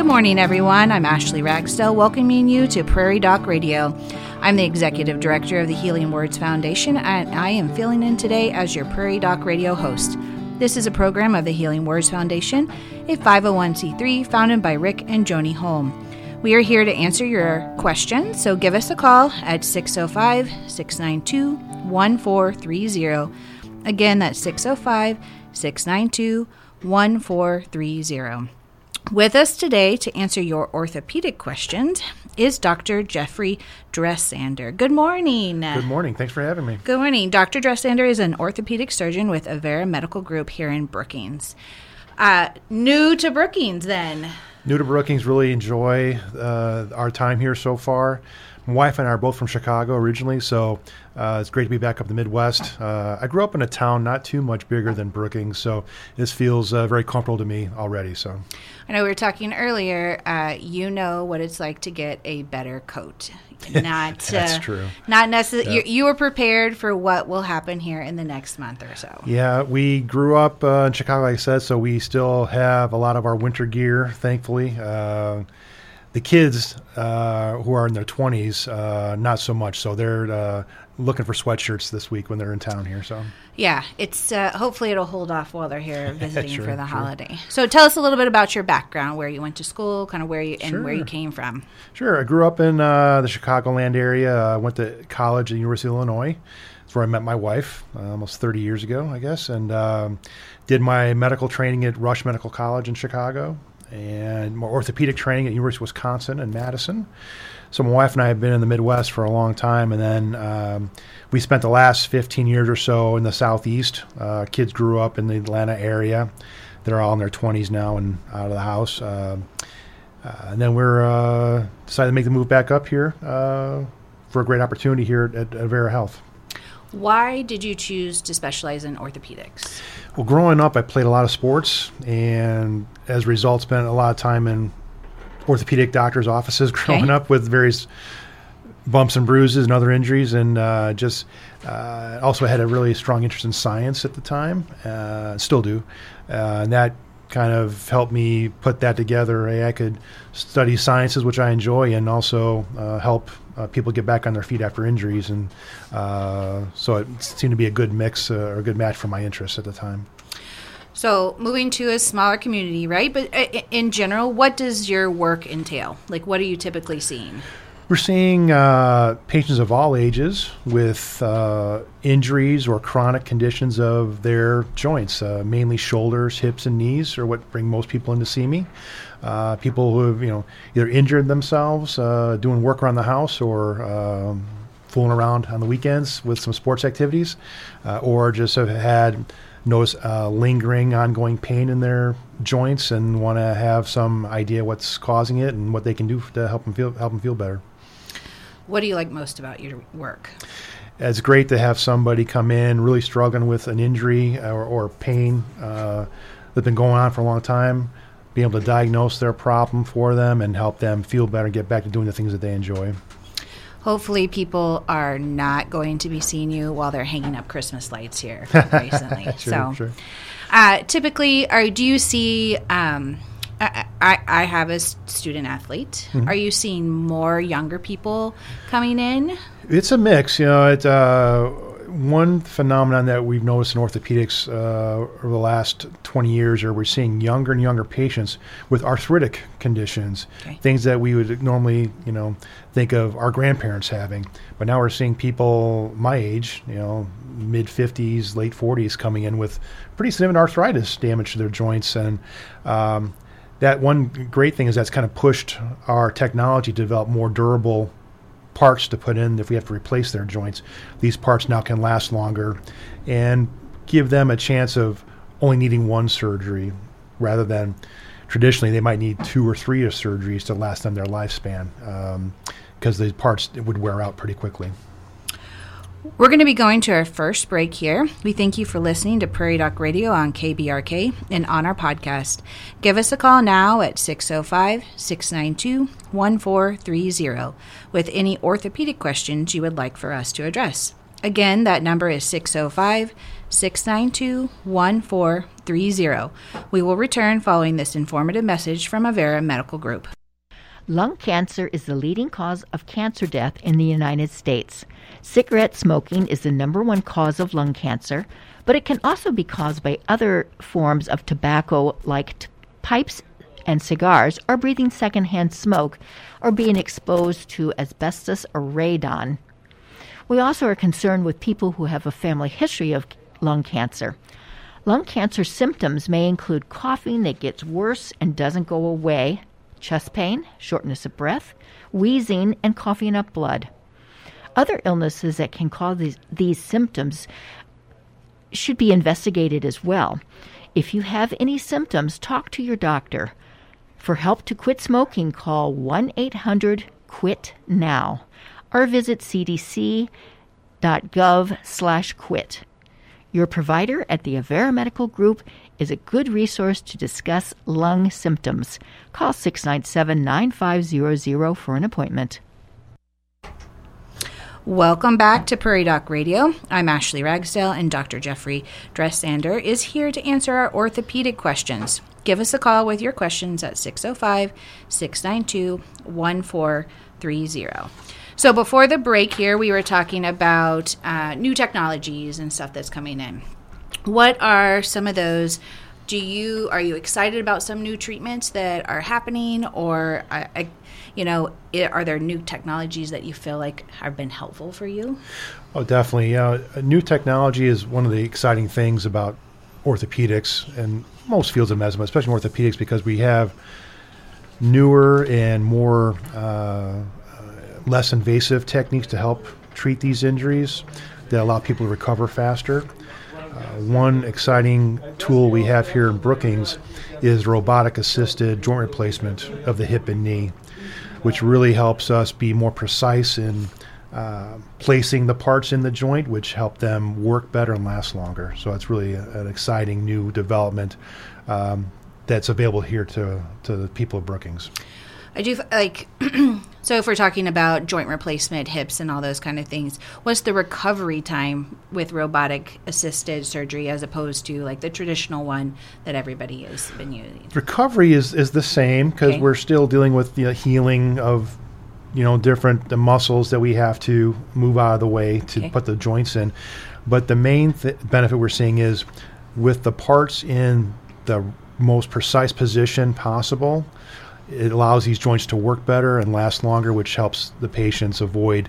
Good morning, everyone. I'm Ashley Ragsdale, welcoming you to Prairie Doc Radio. I'm the executive director of the Healing Words Foundation, and I am filling in today as your Prairie Doc Radio host. This is a program of the Healing Words Foundation, a 501c3 founded by Rick and Joni Holm. We are here to answer your questions, so give us a call at 605 692 1430. Again, that's 605 692 1430. With us today to answer your orthopedic questions is Dr. Jeffry Dressander. Good morning. Good morning. Thanks for having me. Good morning. Dr. Dressander is an orthopedic surgeon with Avera Medical Group here in Brookings. Uh, new to Brookings, then. New to Brookings, really enjoy uh, our time here so far. My wife and I are both from Chicago originally, so uh, it's great to be back up in the Midwest. Uh, I grew up in a town not too much bigger than Brookings, so this feels uh, very comfortable to me already. So, I know we were talking earlier. Uh, you know what it's like to get a better coat. Not That's true. Not necessarily. You, you were prepared for what will happen here in the next month or so. Yeah, we grew up uh, in Chicago, like I said, so we still have a lot of our winter gear, thankfully. Uh, the kids uh, who are in their 20s, uh, not so much. So they're uh, looking for sweatshirts this week when they're in town here. So yeah, it's uh, hopefully it'll hold off while they're here visiting sure, for the sure. holiday. So tell us a little bit about your background, where you went to school, kind of where you and where you came from. Sure. I grew up in uh, the Chicagoland area. I went to college at the University of Illinois. That's where I met my wife uh, almost 30 years ago, I guess, and um, did my medical training at Rush Medical College in Chicago and my orthopedic training at University of Wisconsin in Madison. So my wife and I have been in the Midwest for a long time, and then um, we spent the last 15 years or so in the Southeast. Uh, kids grew up in the Atlanta area. They're all in their 20s now and out of the house. Um uh, and then we're uh, decided to make the move back up here uh, for a great opportunity here at, at Avera Health. Why did you choose to specialize in orthopedics? Well, growing up, I played a lot of sports, and as a result, spent a lot of time in orthopedic doctors' offices growing Okay. up with various bumps and bruises and other injuries, and uh, just uh, also had a really strong interest in science at the time, uh, still do, uh, and that kind of helped me put that together. I could study sciences, which I enjoy, and also uh, help uh, people get back on their feet after injuries, and uh, so it seemed to be a good mix uh, or a good match for my interests at the time. So moving to a smaller community, right? But uh, in general, what does your work entail? Like, what are you typically seeing? We're seeing uh, patients of all ages with uh, injuries or chronic conditions of their joints, uh, mainly shoulders, hips, and knees, are what bring most people in to see me. Uh, people who have, you know, either injured themselves uh, doing work around the house or um, fooling around on the weekends with some sports activities, uh, or just have had notice lingering, ongoing pain in their joints and want to have some idea what's causing it and what they can do to help them feel help them feel better. What do you like most about your work? It's great to have somebody come in really struggling with an injury or, or pain uh, that's been going on for a long time, be able to diagnose their problem for them and help them feel better, get back to doing the things that they enjoy. Hopefully, people are not going to be seeing you while they're hanging up Christmas lights here recently. Sure, so, sure. Uh, typically, are do you see? Um, I, I, have a student athlete. Mm-hmm. Are you seeing more younger people coming in? It's a mix, you know. It uh, one phenomenon that we've noticed in orthopedics uh, over the last 20 years, are we're seeing younger and younger patients with arthritic conditions, Okay. things that we would normally, you know, think of our grandparents having. But now we're seeing people my age, you know, mid 50s, late 40s, coming in with pretty significant arthritis damage to their joints, and um, that one great thing is that's kind of pushed our technology to develop more durable parts to put in if we have to replace their joints. These parts now can last longer and give them a chance of only needing one surgery rather than traditionally they might need two or three surgeries to last them their lifespan um, because the parts would wear out pretty quickly. We're going to be going to our first break here. We thank you for listening to Prairie Doc Radio on KBRK and on our podcast. Give us a call now at 605 692 1430 with any orthopedic questions you would like for us to address. Again, that number is 605 692 1430. We will return following this informative message from Avera Medical Group. Lung cancer is the leading cause of cancer death in the United States. Cigarette smoking is the number one cause of lung cancer, but it can also be caused by other forms of tobacco like t- pipes and cigars, or breathing secondhand smoke, or being exposed to asbestos or radon. We also are concerned with people who have a family history of lung cancer. Lung cancer symptoms may include coughing that gets worse and doesn't go away, chest pain, shortness of breath, wheezing, and coughing up blood. Other illnesses that can cause these, these symptoms should be investigated as well. If you have any symptoms, talk to your doctor. For help to quit smoking, call 1 800 QUIT NOW or visit cdc.gov slash quit. Your provider at the Avera Medical Group is a good resource to discuss lung symptoms. Call 697 9500 for an appointment. Welcome back to Prairie Doc Radio. I'm Ashley Ragsdale, and Dr. Jeffry Dressander is here to answer our orthopedic questions. Give us a call with your questions at 605 692 1430. So, before the break here, we were talking about uh, new technologies and stuff that's coming in. What are some of those? Do you are you excited about some new treatments that are happening, or I, I, you know, it, are there new technologies that you feel like have been helpful for you? Oh, definitely. Yeah, new technology is one of the exciting things about orthopedics and most fields of medicine, especially orthopedics, because we have newer and more uh, less invasive techniques to help treat these injuries that allow people to recover faster. Uh, one exciting tool we have here in Brookings is robotic assisted joint replacement of the hip and knee, which really helps us be more precise in uh, placing the parts in the joint, which help them work better and last longer. So it's really a, an exciting new development um, that's available here to, to the people of Brookings. I do like so if we're talking about joint replacement, hips and all those kind of things, what's the recovery time with robotic assisted surgery as opposed to like the traditional one that everybody has been using? Recovery is is the same because Okay. we're still dealing with the healing of you know different the muscles that we have to move out of the way to Okay. put the joints in. But the main th- benefit we're seeing is with the parts in the most precise position possible, it allows these joints to work better and last longer, which helps the patients avoid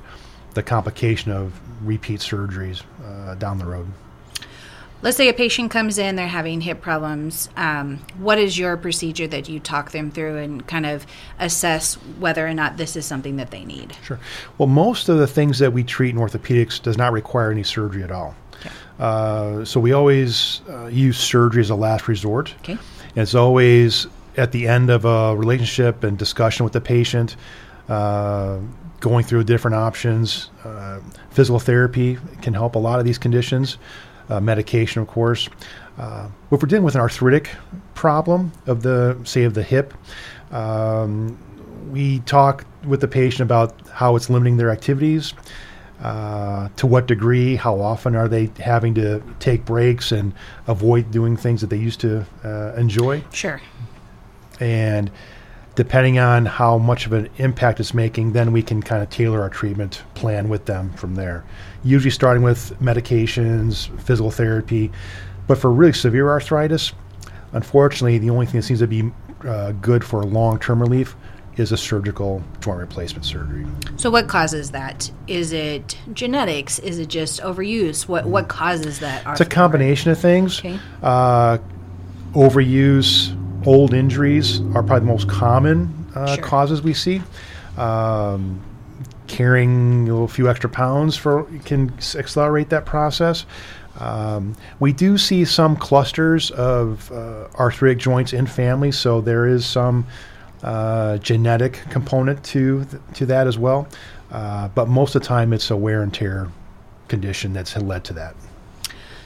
the complication of repeat surgeries uh, down the road. Let's say a patient comes in, they're having hip problems. Um, what is your procedure that you talk them through and kind of assess whether or not this is something that they need? Sure. Well, most of the things that we treat in orthopedics does not require any surgery at all. Uh, so we always uh, use surgery as a last resort. Okay. And it's always at the end of a relationship and discussion with the patient, uh, going through different options. Uh, physical therapy can help a lot of these conditions. Uh, medication, of course. Uh, if we're dealing with an arthritic problem of the, say, of the hip, um, we talk with the patient about how it's limiting their activities, uh, to what degree, how often are they having to take breaks and avoid doing things that they used to uh, enjoy, Sure. And depending on how much of an impact it's making, then we can kind of tailor our treatment plan with them from there. Usually starting with medications, physical therapy, but for really severe arthritis, unfortunately, the only thing that seems to be uh, good for long-term relief is a surgical joint replacement surgery. So what causes that? Is it genetics? Is it just overuse? What what causes that? It's a combination of things. Okay. Uh, overuse, old injuries are probably the most common uh, Sure. causes we see. Um, carrying a few extra pounds for can accelerate that process. Um, we do see some clusters of uh, arthritic joints in families, so there is some uh, genetic component to th- to that as well. Uh, but most of the time, it's a wear and tear condition that's led to that.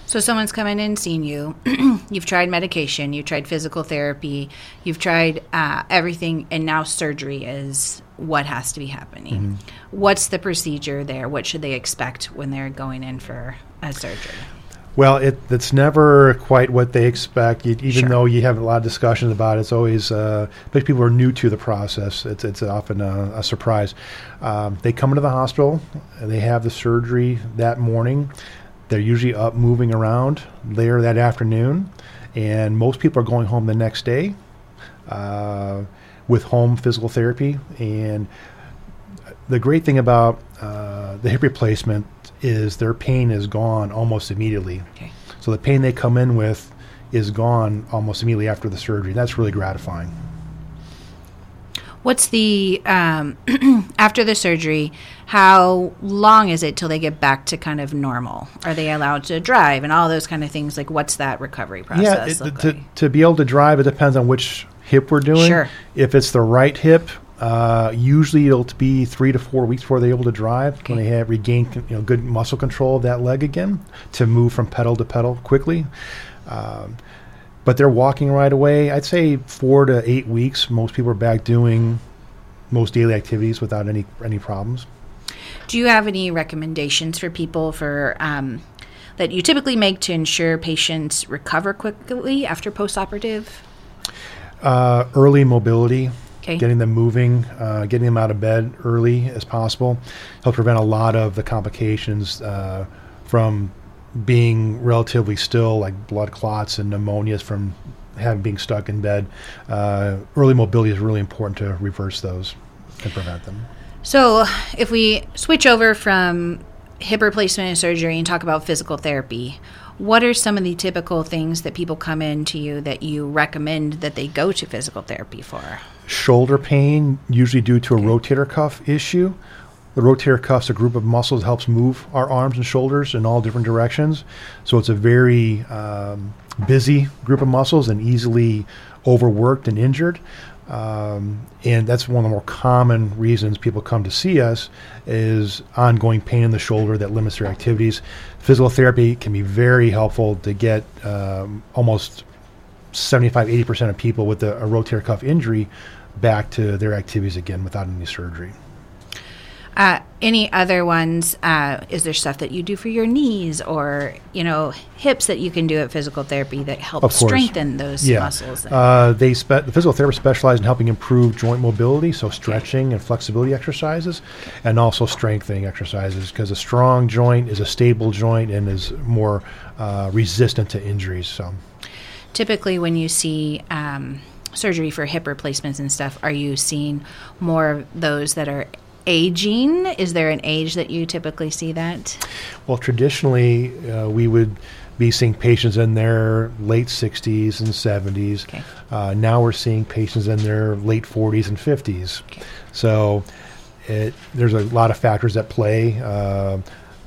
So someone's coming in, and seen you. you've tried medication, you've tried physical therapy, you've tried uh, everything, and now surgery is what has to be happening. What's the procedure there? What should they expect when they're going in for a surgery? Well, it, it's never quite what they expect. You, even Sure. though you have a lot of discussions about it, it's always, uh, people are new to the process, it's, it's often a, a surprise. Um, they come into the hospital, and they have the surgery that morning. They're usually up moving around later that afternoon, and most people are going home the next day uh, with home physical therapy. And the great thing about uh, the hip replacement is their pain is gone almost immediately. Okay. So the pain they come in with is gone almost immediately after the surgery. That's really gratifying. What's the um, after the surgery? How long is it till they get back to kind of normal? Are they allowed to drive and all those kind of things? Like, what's that recovery process it- look to, like? to be able to drive, it depends on which hip we're doing. Sure. If it's the right hip, uh, usually it'll be three to four weeks before they're able to drive when they have regained you know, good muscle control of that leg again to move from pedal to pedal quickly. Um, but they're walking right away. I'd say four to eight weeks. Most people are back doing most daily activities without any any problems. Do you have any recommendations for people for um, that you typically make to ensure patients recover quickly after postoperative? Uh, early mobility, Okay. getting them moving, uh, getting them out of bed early as possible, helps prevent a lot of the complications uh, from being relatively still, like blood clots and pneumonias from having being stuck in bed. Uh, early mobility is really important to reverse those and prevent them. So, if we switch over from hip replacement and surgery and talk about physical therapy, what are some of the typical things that people come in to you that you recommend that they go to physical therapy for? shoulder pain, usually due to a rotator cuff issue. The rotator cuff's a group of muscles that helps move our arms and shoulders in all different directions. So it's a very um, busy group of muscles and easily overworked and injured. Um, and that's one of the more common reasons people come to see us is ongoing pain in the shoulder that limits their activities. Physical therapy can be very helpful to get um, almost 75 80% of people with a, a rotator cuff injury back to their activities again without any surgery. Uh, any other ones? Uh, is there stuff that you do for your knees or you know hips that you can do at physical therapy that help strengthen those Yeah. muscles? Uh, they spe- the physical therapists specialize in helping improve joint mobility, so stretching and flexibility exercises, and also strengthening exercises because a strong joint is a stable joint and is more uh, resistant to injuries. So. Typically, when you see um, surgery for hip replacements and stuff, are you seeing more of those that are aging? Is there an age that you typically see that? Well, traditionally, uh, we would be seeing patients in their late 60s and 70s. Okay. Uh, now we're seeing patients in their late 40s and 50s. Okay. So it, there's a lot of factors at play. Uh,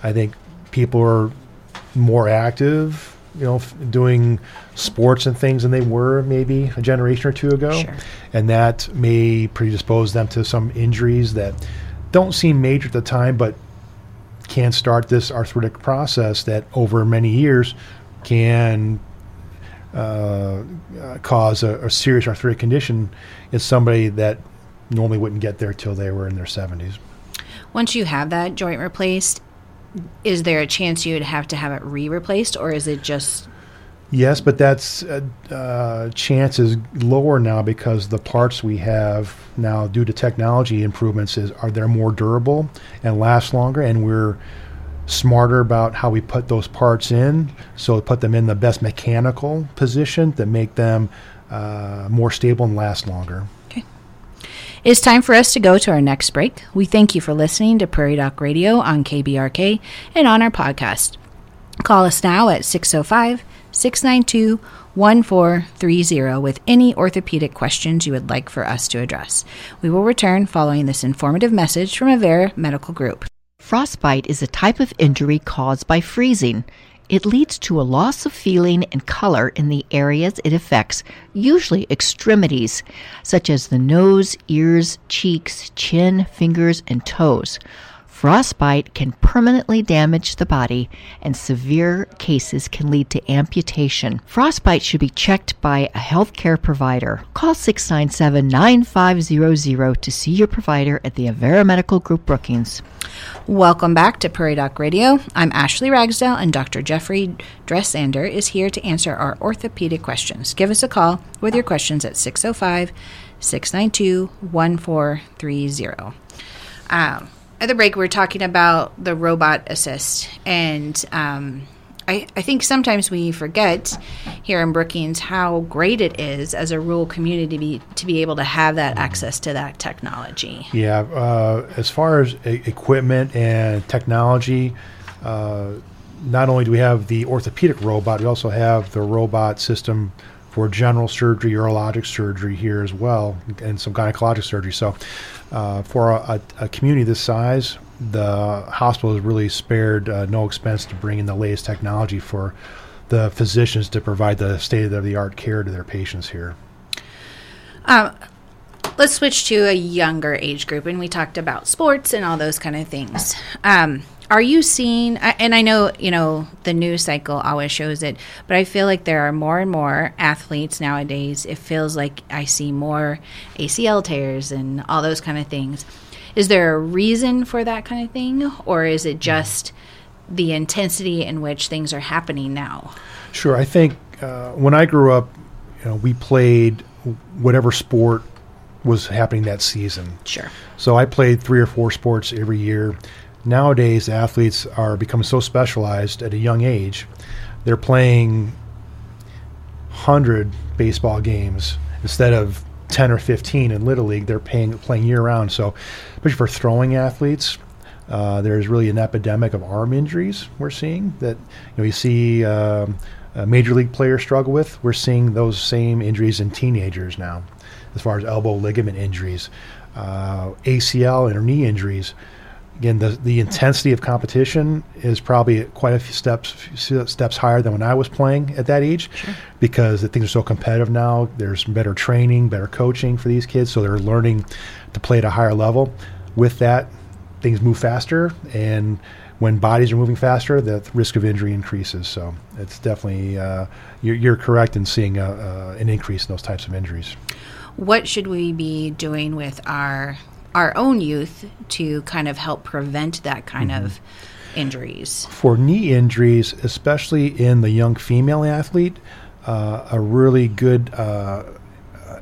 I think people are more active, you know, f- doing sports and things than they were maybe a generation or two ago. Sure. And that may predispose them to some injuries that don't seem major at the time, but can start this arthritic process that over many years can uh, uh, cause a, a serious arthritic condition in somebody that normally wouldn't get there till they were in their 70s. Once you have that joint replaced, is there a chance you'd have to have it re-replaced, or is it just Yes, but that's uh, uh, chance is lower now because the parts we have now, due to technology improvements, is are they're more durable and last longer, and we're smarter about how we put those parts in, so put them in the best mechanical position to make them uh, more stable and last longer. Okay. It's time for us to go to our next break. We thank you for listening to Prairie Doc Radio on KBRK and on our podcast. Call us now at 605 692 1430 with any orthopedic questions you would like for us to address. We will return following this informative message from Avera Medical Group. Frostbite is a type of injury caused by freezing. It leads to a loss of feeling and color in the areas it affects, usually extremities, such as the nose, ears, cheeks, chin, fingers, and toes. Frostbite can permanently damage the body, and severe cases can lead to amputation. Frostbite should be checked by a healthcare provider. Call 697 9500 to see your provider at the Avera Medical Group Brookings. Welcome back to Prairie Doc Radio. I'm Ashley Ragsdale, and Dr. Jeffry Dressander is here to answer our orthopedic questions. Give us a call with your questions at 605 692 1430. At the break, we are talking about the robot assist, and um, I, I, think sometimes we forget here in Brookings how great it is as a rural community to be, to be able to have that access to that technology. Yeah, uh, as far as equipment and technology, uh, not only do we have the orthopedic robot, we also have the robot system for general surgery, urologic surgery here as well, and some gynecologic surgery. So, uh, for a, a, community this size, the hospital has really spared uh, no expense to bring in the latest technology for the physicians to provide the state of the art care to their patients here. Um, let's switch to a younger age group, and we talked about sports and all those kind of things. Um, are you seeing and i know you know the news cycle always shows it but i feel like there are more and more athletes nowadays. It feels like i see more acl tears and all those kind of things. Is there a reason for that kind of thing or is it just the intensity in which things are happening now? Sure i think uh, when i grew up you know we played whatever sport was happening that season. Sure. So i played three or four sports every year nowadays athletes are becoming so specialized at a young age. They're playing 100 baseball games instead of 10 or 15 in Little League. They're paying, playing year round. So, especially for throwing athletes, uh, there's really an epidemic of arm injuries we're seeing that you know you see um, major league players struggle with. We're seeing those same injuries in teenagers now, as far as elbow ligament injuries, uh, ACL and knee injuries again, the the intensity of competition is probably quite a few steps few steps higher than when I was playing at that age, sure. because things are so competitive now. There's better training, better coaching for these kids, so they're learning to play at a higher level. With that, things move faster, and when bodies are moving faster, the risk of injury increases. So it's definitely uh, you're, you're, correct in seeing a, uh, an increase in those types of injuries. What should we be doing with our our own youth to kind of help prevent that kind mm-hmm. of injuries. For knee injuries, especially in the young female athlete, uh, a really good uh,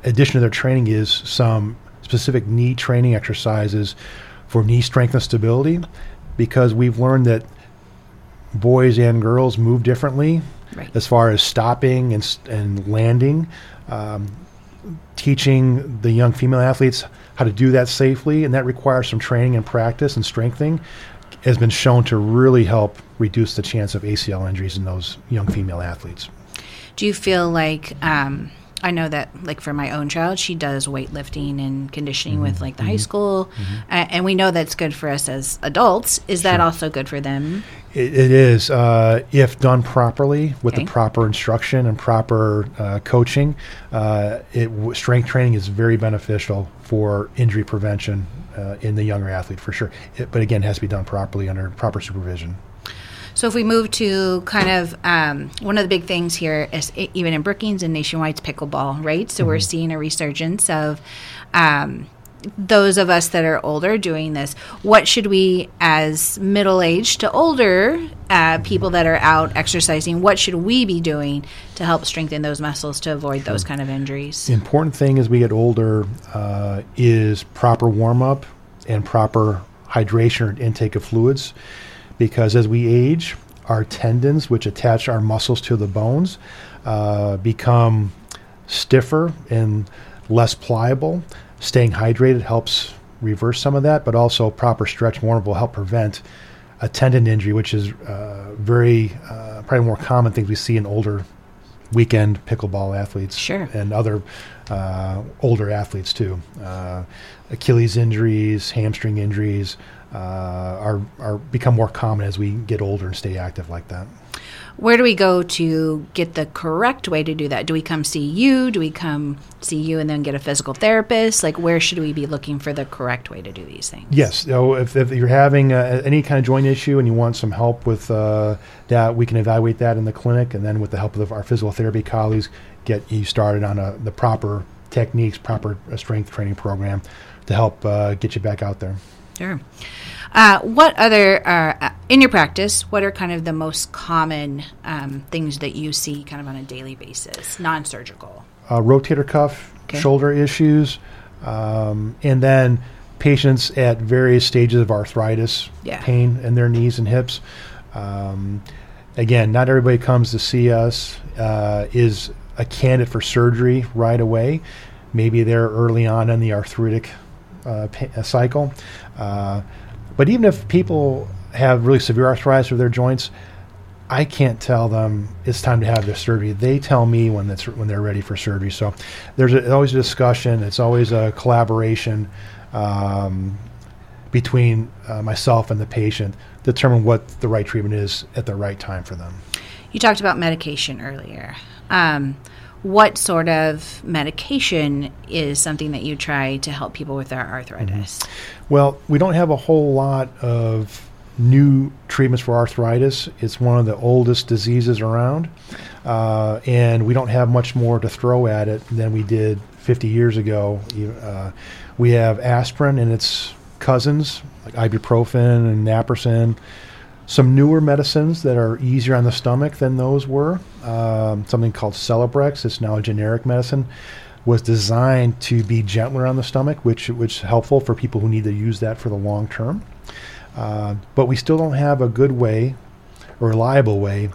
addition to their training is some specific knee training exercises for knee strength and stability because we've learned that boys and girls move differently right. as far as stopping and, and landing. Um, teaching the young female athletes how to do that safely, and that requires some training and practice and strengthening, has been shown to really help reduce the chance of ACL injuries in those young female athletes. Do you feel like um, I know that, like for my own child, she does weightlifting and conditioning mm-hmm. with like the mm-hmm. high school, mm-hmm. uh, and we know that's good for us as adults. Is sure. that also good for them? it, it is, uh, if done properly with okay. the proper instruction and proper uh, coaching. Uh, it strength training is very beneficial for injury prevention uh, in the younger athlete for sure. It, but again, it has to be done properly under proper supervision. So if we move to kind of um, one of the big things here is even in Brookings and nationwide pickleball, right? So mm-hmm. we're seeing a resurgence of um, those of us that are older doing this. What should we, as middle aged to older uh, people that are out exercising, what should we be doing to help strengthen those muscles to avoid those kind of injuries? The important thing as we get older uh, is proper warm up and proper hydration or intake of fluids because as we age, our tendons, which attach our muscles to the bones, uh, become stiffer and less pliable. Staying hydrated helps reverse some of that, but also proper stretch warm will help prevent a tendon injury, which is uh, very uh, probably more common things we see in older weekend pickleball athletes sure. and other uh, older athletes too. Uh, Achilles injuries, hamstring injuries, uh, are are become more common as we get older and stay active like that. Where do we go to get the correct way to do that? Do we come see you? Do we come see you and then get a physical therapist? Like, where should we be looking for the correct way to do these things? Yes. So if, if you're having uh, any kind of joint issue and you want some help with uh, that, we can evaluate that in the clinic, and then with the help of our physical therapy colleagues, get you started on a, the proper techniques, proper uh, strength training program to help uh, get you back out there. Sure. Uh, what other, uh, in your practice, what are kind of the most common um, things that you see kind of on a daily basis, non surgical? Uh, rotator cuff, Okay. shoulder issues, um, and then patients at various stages of arthritis, Yeah. pain in their knees and hips. Um, again, not everybody comes to see us uh, is a candidate for surgery right away. Maybe they're early on in the arthritic uh, cycle. Uh, but even if people have really severe arthritis of their joints, I can't tell them it's time to have their surgery. They tell me when that's when they're ready for surgery. So there's a, always a discussion. It's always a collaboration um, between uh, myself and the patient to determine what the right treatment is at the right time for them. You talked about medication earlier. Um, what sort of medication is something that you try to help people with their arthritis? Well, we don't have a whole lot of new treatments for arthritis. It's one of the oldest diseases around, uh, and we don't have much more to throw at it than we did 50 years ago. Uh, we have aspirin and its cousins, like ibuprofen and naproxen. Some newer medicines that are easier on the stomach than those were. Um, something called Celebrex. It's now a generic medicine. Was designed to be gentler on the stomach, which which is helpful for people who need to use that for the long term. Uh, but we still don't have a good way, a reliable way,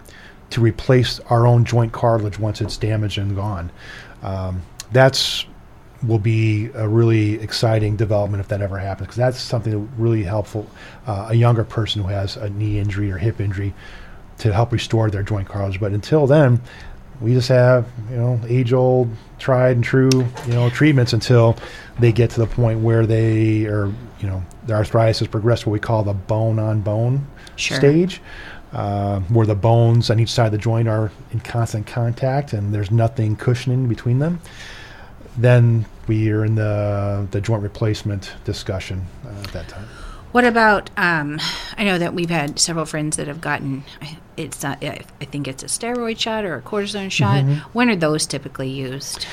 to replace our own joint cartilage once it's damaged and gone. Um, that's will be a really exciting development if that ever happens because that's something that really helpful uh, a younger person who has a knee injury or hip injury to help restore their joint cartilage but until then we just have you know age old tried and true you know treatments until they get to the point where they are you know their arthritis has progressed what we call the bone on bone Sure. stage uh, where the bones on each side of the joint are in constant contact and there's nothing cushioning between them then we are in the the joint replacement discussion uh, at that time. What about? Um, I know that we've had several friends that have gotten. It's not. I think it's a steroid shot or a cortisone shot. When are those typically used?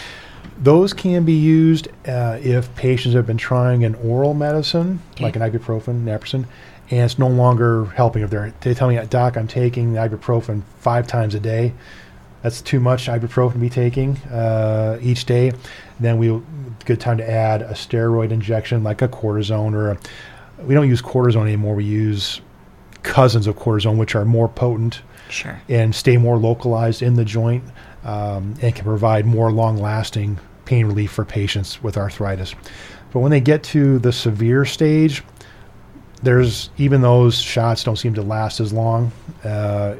Those can be used uh, if patients have been trying an oral medicine Okay. like an ibuprofen, naproxen, and it's no longer helping. If they're they tell me, "Doc, I'm taking ibuprofen five times a day," that's too much ibuprofen to be taking uh, each day. Then we good time to add a steroid injection like a cortisone or a, we don't use cortisone anymore. We use cousins of cortisone, which are more potent Sure. and stay more localized in the joint um, and can provide more long lasting pain relief for patients with arthritis. But when they get to the severe stage, there's even those shots don't seem to last as long, uh,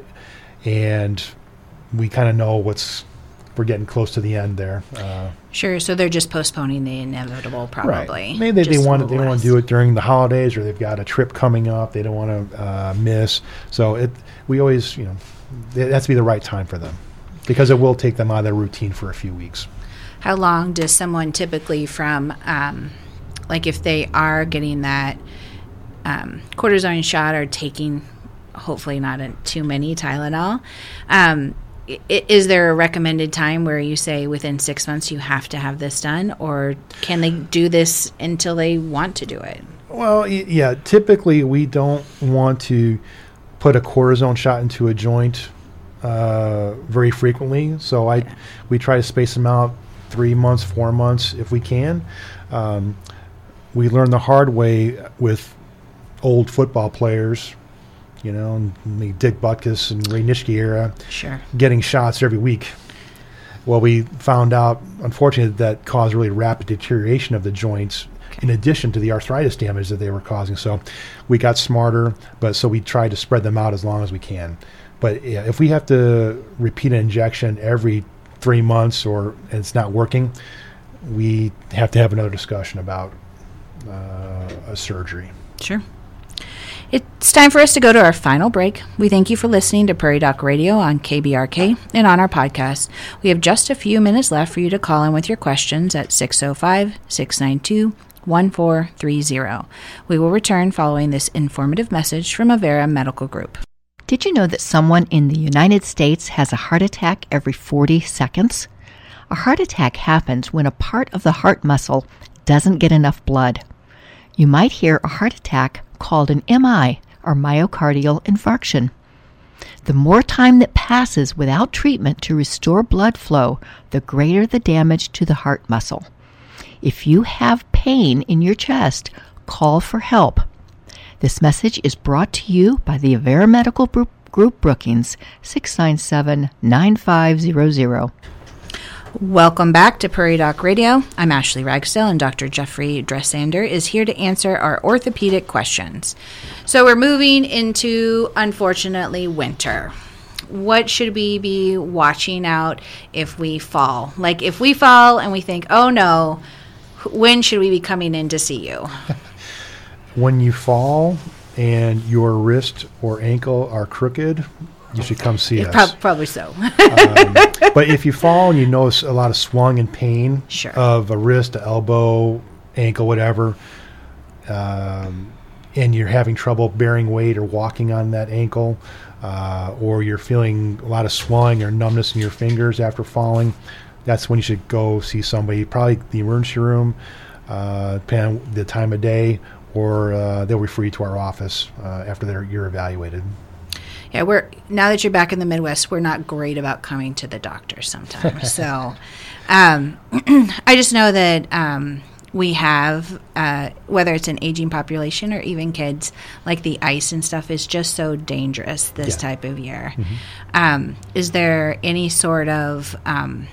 and we kind of know what's we're getting close to the end there. Uh, Sure. So they're just postponing the inevitable, probably. Right. Maybe they, they want to, they want to do it during the holidays, or they've got a trip coming up they don't want to uh, miss. So it we always you know it has to be the right time for them because it will take them out of their routine for a few weeks. How long does someone typically from, um, like, if they are getting that um, cortisone shot or taking, hopefully not a, too many Tylenol, um, is there a recommended time where you say within six months you have to have this done, or can they do this until they want to do it? Well, yeah, typically we don't want to put a cortisone shot into a joint uh, very frequently. So I, we try to space them out three months, four months if we can. Um, we learned the hard way with old football players, you know, and the Dick Butkus and Ray Nitschke era, Sure. getting shots every week. Well, we found out, unfortunately, that caused really rapid deterioration of the joints in addition to the arthritis damage that they were causing. So we got smarter, but so we tried to spread them out as long as we can. But yeah, if we have to repeat an injection every three months or and it's not working, we have to have another discussion about uh, a surgery. Sure. It's time for us to go to our final break. We thank you for listening to Prairie Doc Radio on KBRK and on our podcast. We have just a few minutes left for you to call in with your questions at 605 692 1430. We will return following this informative message from Avera Medical Group. Did you know that someone in the United States has a heart attack every 40 seconds? A heart attack happens when a part of the heart muscle doesn't get enough blood. You might hear a heart attack called an MI, or myocardial infarction. The more time that passes without treatment to restore blood flow, the greater the damage to the heart muscle. If you have pain in your chest, call for help. This message is brought to you by the Avera Medical Group, Brookings, 697 9500. Welcome back to Prairie Doc Radio. I'm Ashley Ragsdale, and Dr. Jeffry Dressander is here to answer our orthopedic questions. So, we're moving into, unfortunately, winter. What should we be watching out if we fall? Like, if we fall and we think, oh no, when should we be coming in to see you? When you fall and your wrist or ankle are crooked, you should come see us. Prob- probably so. but if you fall and you notice a lot of swelling and pain Sure. of a wrist, a elbow, ankle, whatever, um, and you're having trouble bearing weight or walking on that ankle, uh, or you're feeling a lot of swelling or numbness in your fingers after falling, that's when you should go see somebody, probably the emergency room, uh, depending on the time of day, or uh, they'll refer you to our office uh, after they're, you're evaluated. Yeah, we're now that you're back in the Midwest, we're not great about coming to the doctor sometimes. so, um, I just know that um, we have uh, whether it's an aging population or even kids, like the ice and stuff is just so dangerous this Yeah. type of year. Um, is there any sort of um,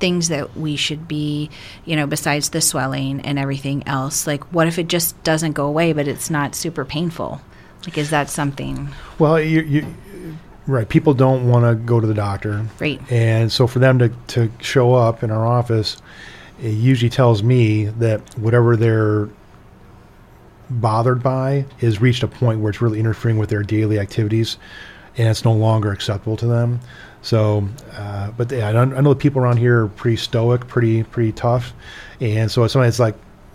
things that we should be, you know, besides the swelling and everything else? Like, what if it just doesn't go away, but it's not super painful? Like, is that something? Well, you, you right. People don't want to go to the doctor, Right. And so for them to to show up in our office, it usually tells me that whatever they're bothered by is reached a point where it's really interfering with their daily activities, and it's no longer acceptable to them. So, uh, but yeah, I, know- I know the people around here are pretty stoic, pretty pretty tough, and so it's something it's like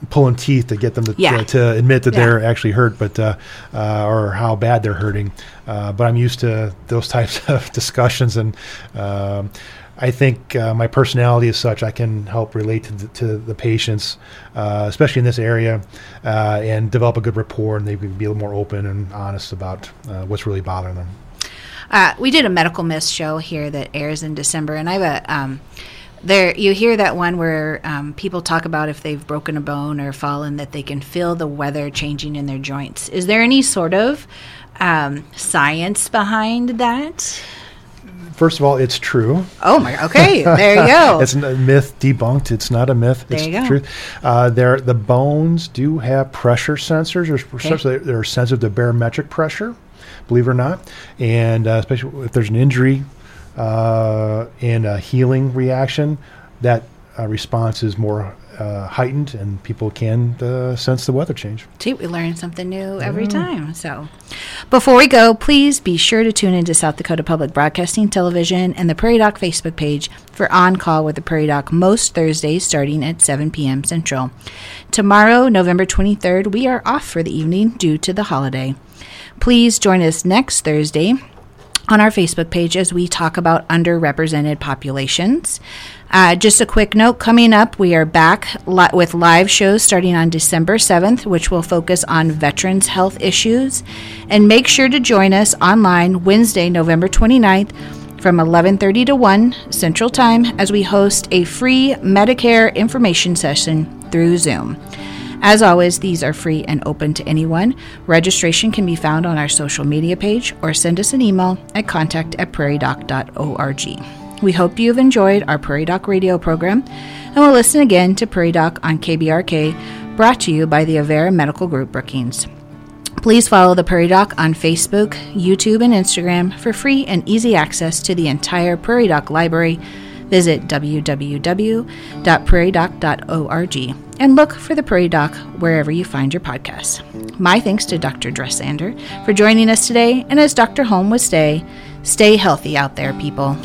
pulling teeth to get them to, Yeah. to, to admit that Yeah. they're actually hurt, but uh, uh, or how bad they're hurting. Uh, but I'm used to those types of discussions, and um, I think uh, my personality is such I can help relate to the, to the patients, uh, especially in this area, uh, and develop a good rapport, and they can be a little more open and honest about uh, what's really bothering them. Uh, we did a medical miss show here that airs in December, and I have a um, there. You hear that one where um, people talk about if they've broken a bone or fallen, that they can feel the weather changing in their joints. Is there any sort of um, science behind that? First of all, it's true. Oh my! Okay, there you go. It's a myth debunked. It's not a myth. There it's you the go. truth. Uh, there, the bones do have pressure sensors. There's essentially they're sensitive to barometric pressure, believe it or not, and uh, especially if there's an injury uh, and a healing reaction, that uh, response is more uh, heightened, and people can uh, sense the weather change. See, we learn something new every time. So, before we go, please be sure to tune into South Dakota Public Broadcasting Television and the Prairie Doc Facebook page for On Call with the Prairie Doc most Thursdays starting at 7 p.m. Central. Tomorrow, November 23rd, we are off for the evening due to the holiday. Please join us next Thursday on our Facebook page as we talk about underrepresented populations. Uh, just a quick note coming up, we are back li- with live shows starting on December 7th, which will focus on veterans' health issues. And make sure to join us online Wednesday, November 29th from 11:30 to 1 Central Time as we host a free Medicare information session through Zoom. As always, these are free and open to anyone. Registration can be found on our social media page or send us an email at contact at prairiedoc.org. We hope you have enjoyed our Prairie Doc radio program and will listen again to Prairie Doc on KBRK, brought to you by the Avera Medical Group Brookings. Please follow the Prairie Doc on Facebook, YouTube, and Instagram for free and easy access to the entire Prairie Doc library. Visit www.prairiedoc.org and look for the Prairie Doc wherever you find your podcasts. My thanks to Dr. Dressander for joining us today, and as Dr. Holm would say, stay healthy out there, people.